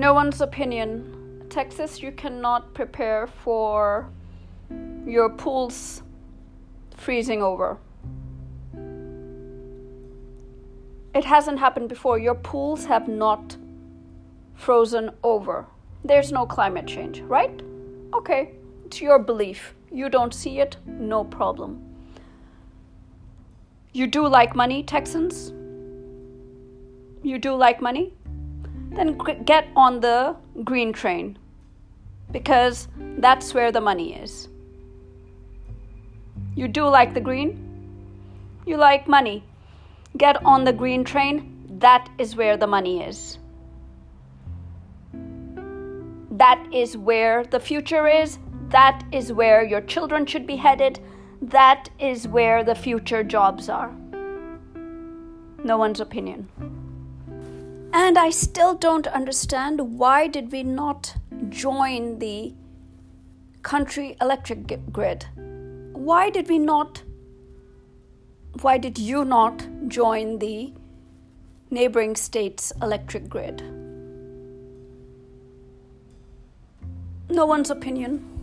no one's opinion. Texas, you cannot prepare for your pools freezing over. It hasn't happened before. Your pools have not frozen over. There's no climate change, right? Okay, it's your belief. You don't see it, no problem. You do like money, Texans? You do like money? Then get on the green train because that's where the money is. You do like the green? You like money. Get on the green train. That is where the money is. That is where the future is. That is where your children should be headed. That is where the future jobs are. No one's opinion. And I still don't understand why did we not join the country electric grid? Why did we not why did you not join the neighboring states electric grid? No one's opinion.